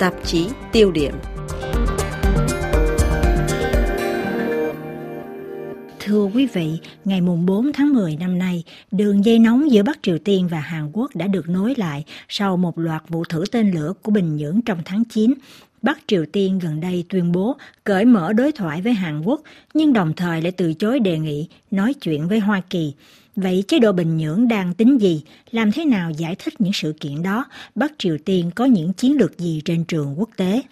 tạp chí tiêu điểm. Thưa quý vị, ngày mùng 4 tháng 10 năm nay, đường dây nóng giữa Bắc Triều Tiên và Hàn Quốc đã được nối lại sau một loạt vụ thử tên lửa của Bình Nhưỡng trong tháng 9. Bắc Triều Tiên gần đây tuyên bố cởi mở đối thoại với Hàn Quốc, nhưng đồng thời lại từ chối đề nghị nói chuyện với Hoa Kỳ. Vậy chế độ Bình Nhưỡng đang tính gì? Làm thế nào giải thích những sự kiện đó? Bắc Triều Tiên có những chiến lược gì trên trường quốc tế?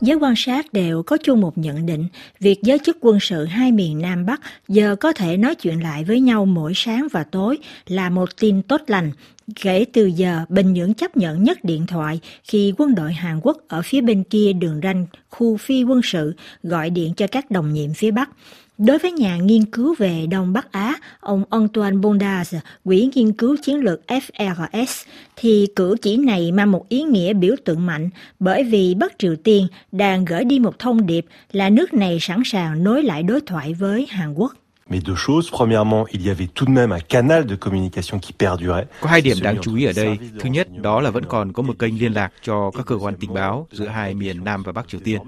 Giới quan sát đều có chung một nhận định, việc giới chức quân sự hai miền Nam Bắc giờ có thể nói chuyện lại với nhau mỗi sáng và tối là một tin tốt lành. Kể từ giờ, Bình Nhưỡng chấp nhận nhất điện thoại khi quân đội Hàn Quốc ở phía bên kia đường ranh khu phi quân sự gọi điện cho các đồng nhiệm phía Bắc. Đối với nhà nghiên cứu về Đông Bắc Á, ông Antoine Bondas, quỹ nghiên cứu chiến lược FRS, thì cử chỉ này mang một ý nghĩa biểu tượng mạnh bởi vì Bắc Triều Tiên đang gửi đi một thông điệp là nước này sẵn sàng nối lại đối thoại với Hàn Quốc. Mais deux choses. Premièrement, il y avait tout de même un canal de communication qui perdurait. Có hai điểm đáng chú ý ở đây. Thứ nhất, đó là vẫn còn có một kênh liên lạc cho các cơ quan tình báo giữa hai miền Nam và Bắc Triều Tiên.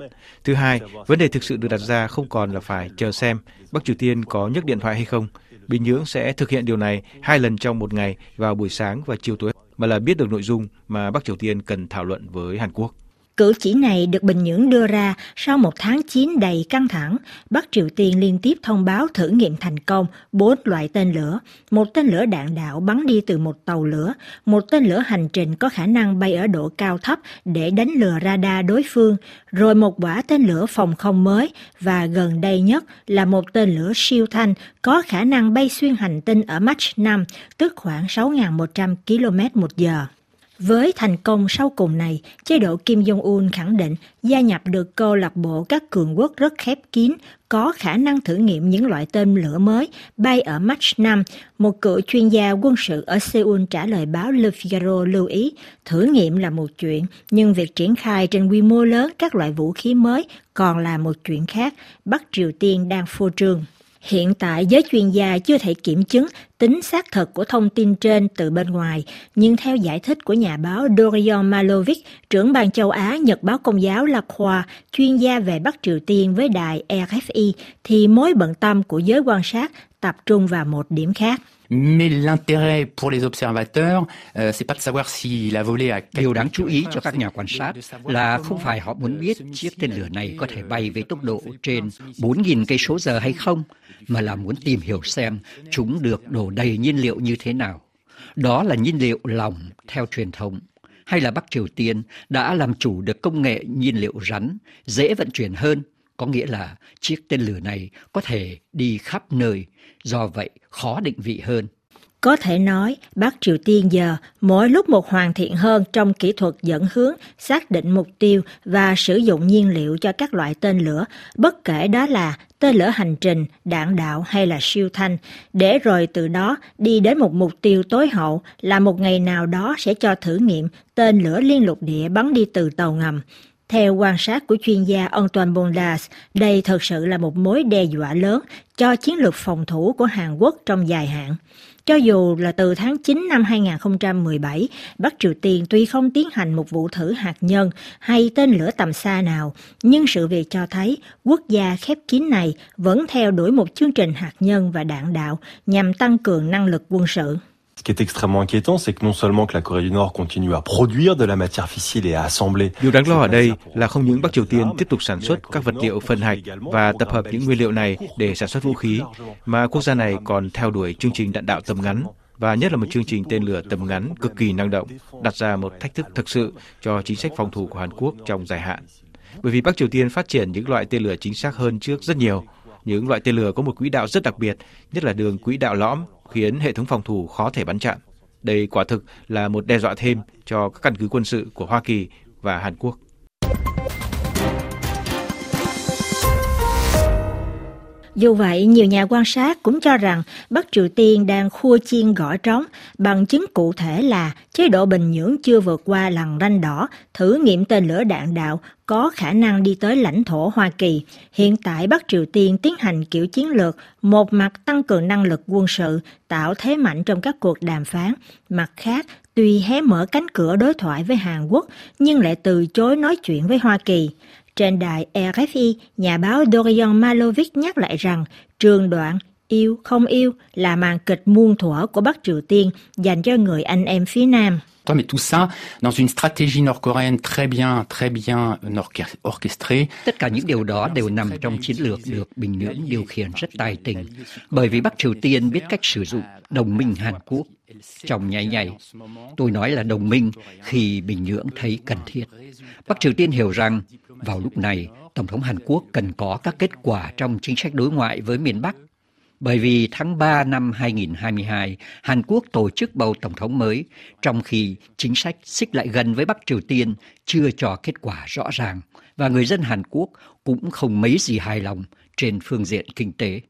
Thứ hai, vấn đề thực sự được đặt ra không còn là phải chờ xem Bắc Triều Tiên có nhấc điện thoại hay không. Bình Nhưỡng sẽ thực hiện điều này hai lần trong một ngày vào buổi sáng và chiều tối, mà là biết được nội dung mà Bắc Triều Tiên cần thảo luận với Hàn Quốc. Cử chỉ này được Bình Nhưỡng đưa ra sau một tháng chiến đầy căng thẳng. Bắc Triều Tiên liên tiếp thông báo thử nghiệm thành công bốn loại tên lửa. Một tên lửa đạn đạo bắn đi từ một tàu lửa, một tên lửa hành trình có khả năng bay ở độ cao thấp để đánh lừa radar đối phương, rồi một quả tên lửa phòng không mới và gần đây nhất là một tên lửa siêu thanh có khả năng bay xuyên hành tinh ở Mach 5, tức khoảng 6.100 km một giờ. Với thành công sau cùng này, chế độ Kim Jong-un khẳng định gia nhập được câu lạc bộ các cường quốc rất khép kín, có khả năng thử nghiệm những loại tên lửa mới bay ở Mach 5. Một cựu chuyên gia quân sự ở Seoul trả lời báo Le Figaro lưu ý, thử nghiệm là một chuyện, nhưng việc triển khai trên quy mô lớn các loại vũ khí mới còn là một chuyện khác. Bắc Triều Tiên đang phô trương. Hiện tại giới chuyên gia chưa thể kiểm chứng tính xác thực của thông tin trên từ bên ngoài, nhưng theo giải thích của nhà báo Dorian Malovic, trưởng ban châu Á Nhật báo Công giáo La Khoa, chuyên gia về Bắc Triều Tiên với đài RFI, thì mối bận tâm của giới quan sát tập trung vào một điểm khác. Mais l'intérêt pour les observateurs, euh, c'est pas de savoir s'il a volé à Điều đáng chú ý cho các nhà quan sát là không phải họ muốn biết chiếc tên lửa này có thể bay với tốc độ trên 4.000 cây số giờ hay không, mà là muốn tìm hiểu xem chúng được đổ đầy nhiên liệu như thế nào. Đó là nhiên liệu lỏng theo truyền thống hay là Bắc Triều Tiên đã làm chủ được công nghệ nhiên liệu rắn dễ vận chuyển hơn có nghĩa là chiếc tên lửa này có thể đi khắp nơi, do vậy khó định vị hơn. Có thể nói, Bắc Triều Tiên giờ mỗi lúc một hoàn thiện hơn trong kỹ thuật dẫn hướng, xác định mục tiêu và sử dụng nhiên liệu cho các loại tên lửa, bất kể đó là tên lửa hành trình, đạn đạo hay là siêu thanh, để rồi từ đó đi đến một mục tiêu tối hậu là một ngày nào đó sẽ cho thử nghiệm tên lửa liên lục địa bắn đi từ tàu ngầm. Theo quan sát của chuyên gia Antoine Bondas, đây thực sự là một mối đe dọa lớn cho chiến lược phòng thủ của Hàn Quốc trong dài hạn. Cho dù là từ tháng 9 năm 2017, Bắc Triều Tiên tuy không tiến hành một vụ thử hạt nhân hay tên lửa tầm xa nào, nhưng sự việc cho thấy quốc gia khép kín này vẫn theo đuổi một chương trình hạt nhân và đạn đạo nhằm tăng cường năng lực quân sự. Ce qui est extrêmement inquiétant, c'est que non seulement que la Corée du Nord continue à produire de la matière fissile et à assembler. Điều đáng lo ở đây là không những Bắc Triều Tiên tiếp tục sản xuất các vật liệu phân hạch và tập hợp những nguyên liệu này để sản xuất vũ khí, mà quốc gia này còn theo đuổi chương trình đạn đạo tầm ngắn và nhất là một chương trình tên lửa tầm ngắn cực kỳ năng động, đặt ra một thách thức thực sự cho chính sách phòng thủ của Hàn Quốc trong dài hạn. Bởi vì Bắc Triều Tiên phát triển những loại tên lửa chính xác hơn trước rất nhiều, những loại tên lửa có một quỹ đạo rất đặc biệt, nhất là đường quỹ đạo lõm khiến hệ thống phòng thủ khó thể bắn chặn. Đây quả thực là một đe dọa thêm cho các căn cứ quân sự của Hoa Kỳ và Hàn Quốc. Dù vậy, nhiều nhà quan sát cũng cho rằng Bắc Triều Tiên đang khua chiên gõ trống, bằng chứng cụ thể là chế độ Bình Nhưỡng chưa vượt qua lằn ranh đỏ, thử nghiệm tên lửa đạn đạo có khả năng đi tới lãnh thổ Hoa Kỳ. Hiện tại Bắc Triều Tiên tiến hành kiểu chiến lược, một mặt tăng cường năng lực quân sự, tạo thế mạnh trong các cuộc đàm phán, mặt khác tuy hé mở cánh cửa đối thoại với Hàn Quốc nhưng lại từ chối nói chuyện với Hoa Kỳ. Trên đài RFI, nhà báo Dorian Malovic nhắc lại rằng trường đoạn yêu không yêu là màn kịch muôn thuở của Bắc Triều Tiên dành cho người anh em phía Nam. Mais tout ça dans une stratégie nord-coréenne très bien, très bien orchestrée. Tất cả những điều đó đều nằm trong chiến lược được Bình Nhưỡng điều khiển rất tài tình, bởi vì Bắc Triều Tiên biết cách sử dụng đồng minh Hàn Quốc trong nháy nháy. Tôi nói là đồng minh khi Bình Nhưỡng thấy cần thiết. Bắc Triều Tiên hiểu rằng vào lúc này, Tổng thống Hàn Quốc cần có các kết quả trong chính sách đối ngoại với miền Bắc. Bởi vì tháng 3 năm 2022, Hàn Quốc tổ chức bầu Tổng thống mới, trong khi chính sách xích lại gần với Bắc Triều Tiên chưa cho kết quả rõ ràng, và người dân Hàn Quốc cũng không mấy gì hài lòng trên phương diện kinh tế.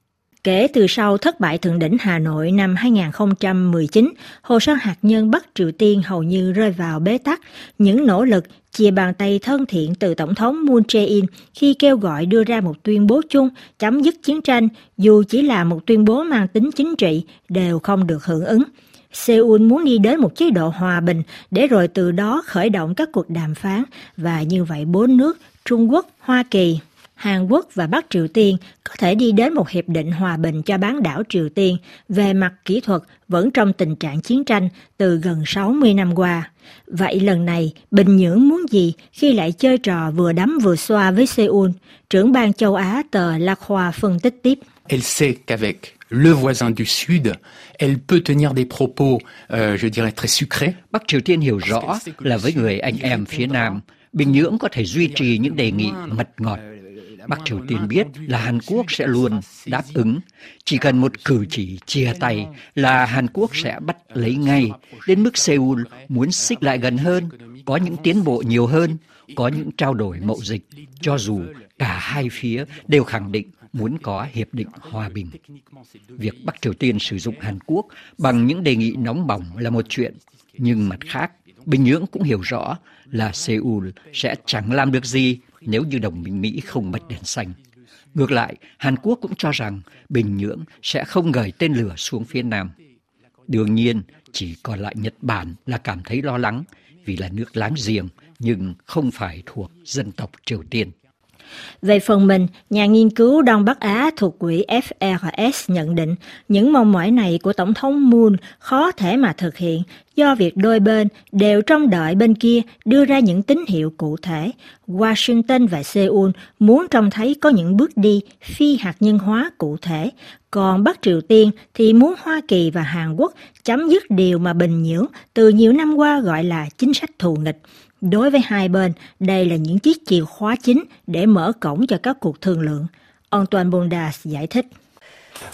Kể từ sau thất bại thượng đỉnh Hà Nội năm 2019, hồ sơ hạt nhân Bắc Triều Tiên hầu như rơi vào bế tắc. Những nỗ lực chia bàn tay thân thiện từ Tổng thống Moon Jae-in khi kêu gọi đưa ra một tuyên bố chung chấm dứt chiến tranh, dù chỉ là một tuyên bố mang tính chính trị, đều không được hưởng ứng. Seoul muốn đi đến một chế độ hòa bình để rồi từ đó khởi động các cuộc đàm phán và như vậy bốn nước Trung Quốc, Hoa Kỳ, Hàn Quốc và Bắc Triều Tiên có thể đi đến một hiệp định hòa bình cho bán đảo Triều Tiên về mặt kỹ thuật vẫn trong tình trạng chiến tranh từ gần 60 năm qua. Vậy lần này, Bình Nhưỡng muốn gì khi lại chơi trò vừa đấm vừa xoa với Seoul? Trưởng ban châu Á tờ La Khoa phân tích tiếp. Elle sait qu'avec le voisin du Sud, elle peut tenir des propos, euh, je dirais, très sucrés. Bắc Triều Tiên hiểu rõ là với người anh em phía Nam, Bình Nhưỡng có thể duy trì những đề nghị mật ngọt Bắc Triều Tiên biết là Hàn Quốc sẽ luôn đáp ứng. Chỉ cần một cử chỉ chia tay là Hàn Quốc sẽ bắt lấy ngay, đến mức Seoul muốn xích lại gần hơn, có những tiến bộ nhiều hơn, có những trao đổi mậu dịch, cho dù cả hai phía đều khẳng định muốn có hiệp định hòa bình. Việc Bắc Triều Tiên sử dụng Hàn Quốc bằng những đề nghị nóng bỏng là một chuyện, nhưng mặt khác, Bình Nhưỡng cũng hiểu rõ là Seoul sẽ chẳng làm được gì nếu như đồng minh Mỹ không bật đèn xanh. Ngược lại, Hàn Quốc cũng cho rằng Bình Nhưỡng sẽ không gửi tên lửa xuống phía Nam. Đương nhiên, chỉ còn lại Nhật Bản là cảm thấy lo lắng vì là nước láng giềng nhưng không phải thuộc dân tộc Triều Tiên. Về phần mình, nhà nghiên cứu Đông Bắc Á thuộc quỹ FRS nhận định những mong mỏi này của Tổng thống Moon khó thể mà thực hiện do việc đôi bên đều trông đợi bên kia đưa ra những tín hiệu cụ thể. Washington và Seoul muốn trông thấy có những bước đi phi hạt nhân hóa cụ thể, còn Bắc Triều Tiên thì muốn Hoa Kỳ và Hàn Quốc chấm dứt điều mà Bình Nhưỡng từ nhiều năm qua gọi là chính sách thù nghịch. Đối với hai bên, đây là những chiếc chìa khóa chính để mở cổng cho các cuộc thương lượng. ông Toàn Bondas giải thích.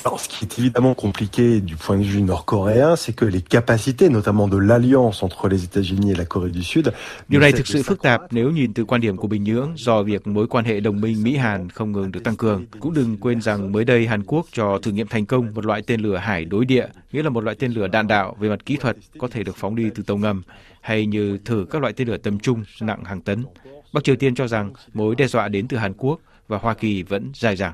Alors, ce qui est évidemment compliqué du point de vue nord-coréen, c'est que les capacités, notamment de l'alliance entre les États-Unis et la Corée du Sud. Điều này thực sự phức tạp nếu nhìn từ quan điểm của Bình Nhưỡng do việc mối quan hệ đồng minh Mỹ-Hàn không ngừng được tăng cường. Cũng đừng quên rằng mới đây Hàn Quốc cho thử nghiệm thành công một loại tên lửa hải đối địa, nghĩa là một loại tên lửa đạn đạo về mặt kỹ thuật có thể được phóng đi từ tàu ngầm, hay như thử các loại tên lửa tầm trung nặng hàng tấn. Bắc Triều Tiên cho rằng mối đe dọa đến từ Hàn Quốc và Hoa Kỳ vẫn dài dẳng.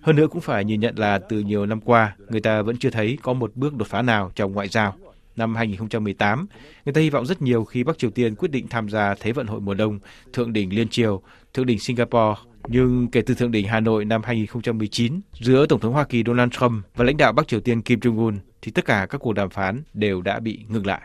Hơn nữa cũng phải nhìn nhận là từ nhiều năm qua, người ta vẫn chưa thấy có một bước đột phá nào trong ngoại giao. Năm 2018, người ta hy vọng rất nhiều khi Bắc Triều Tiên quyết định tham gia Thế vận hội mùa đông, Thượng đỉnh Liên Triều, Thượng đỉnh Singapore. Nhưng kể từ Thượng đỉnh Hà Nội năm 2019, giữa Tổng thống Hoa Kỳ Donald Trump và lãnh đạo Bắc Triều Tiên Kim Jong-un, thì tất cả các cuộc đàm phán đều đã bị ngừng lại.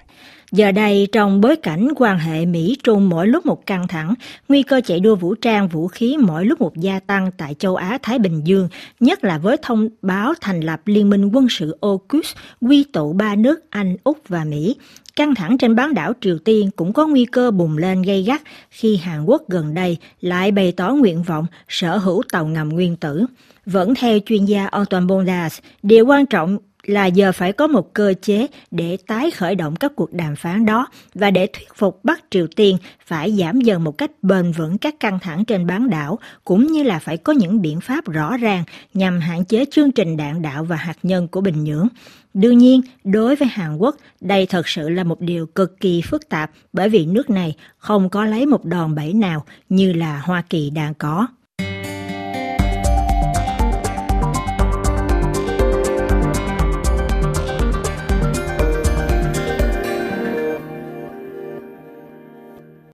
Giờ đây, trong bối cảnh quan hệ Mỹ-Trung mỗi lúc một căng thẳng, nguy cơ chạy đua vũ trang vũ khí mỗi lúc một gia tăng tại châu Á-Thái Bình Dương, nhất là với thông báo thành lập Liên minh quân sự AUKUS quy tụ ba nước Anh, Úc và Mỹ. Căng thẳng trên bán đảo Triều Tiên cũng có nguy cơ bùng lên gây gắt khi Hàn Quốc gần đây lại bày tỏ nguyện vọng sở hữu tàu ngầm nguyên tử. Vẫn theo chuyên gia Antoine Bondas, điều quan trọng là giờ phải có một cơ chế để tái khởi động các cuộc đàm phán đó và để thuyết phục Bắc Triều Tiên phải giảm dần một cách bền vững các căng thẳng trên bán đảo, cũng như là phải có những biện pháp rõ ràng nhằm hạn chế chương trình đạn đạo và hạt nhân của Bình Nhưỡng. Đương nhiên, đối với Hàn Quốc, đây thật sự là một điều cực kỳ phức tạp bởi vì nước này không có lấy một đòn bẩy nào như là Hoa Kỳ đang có.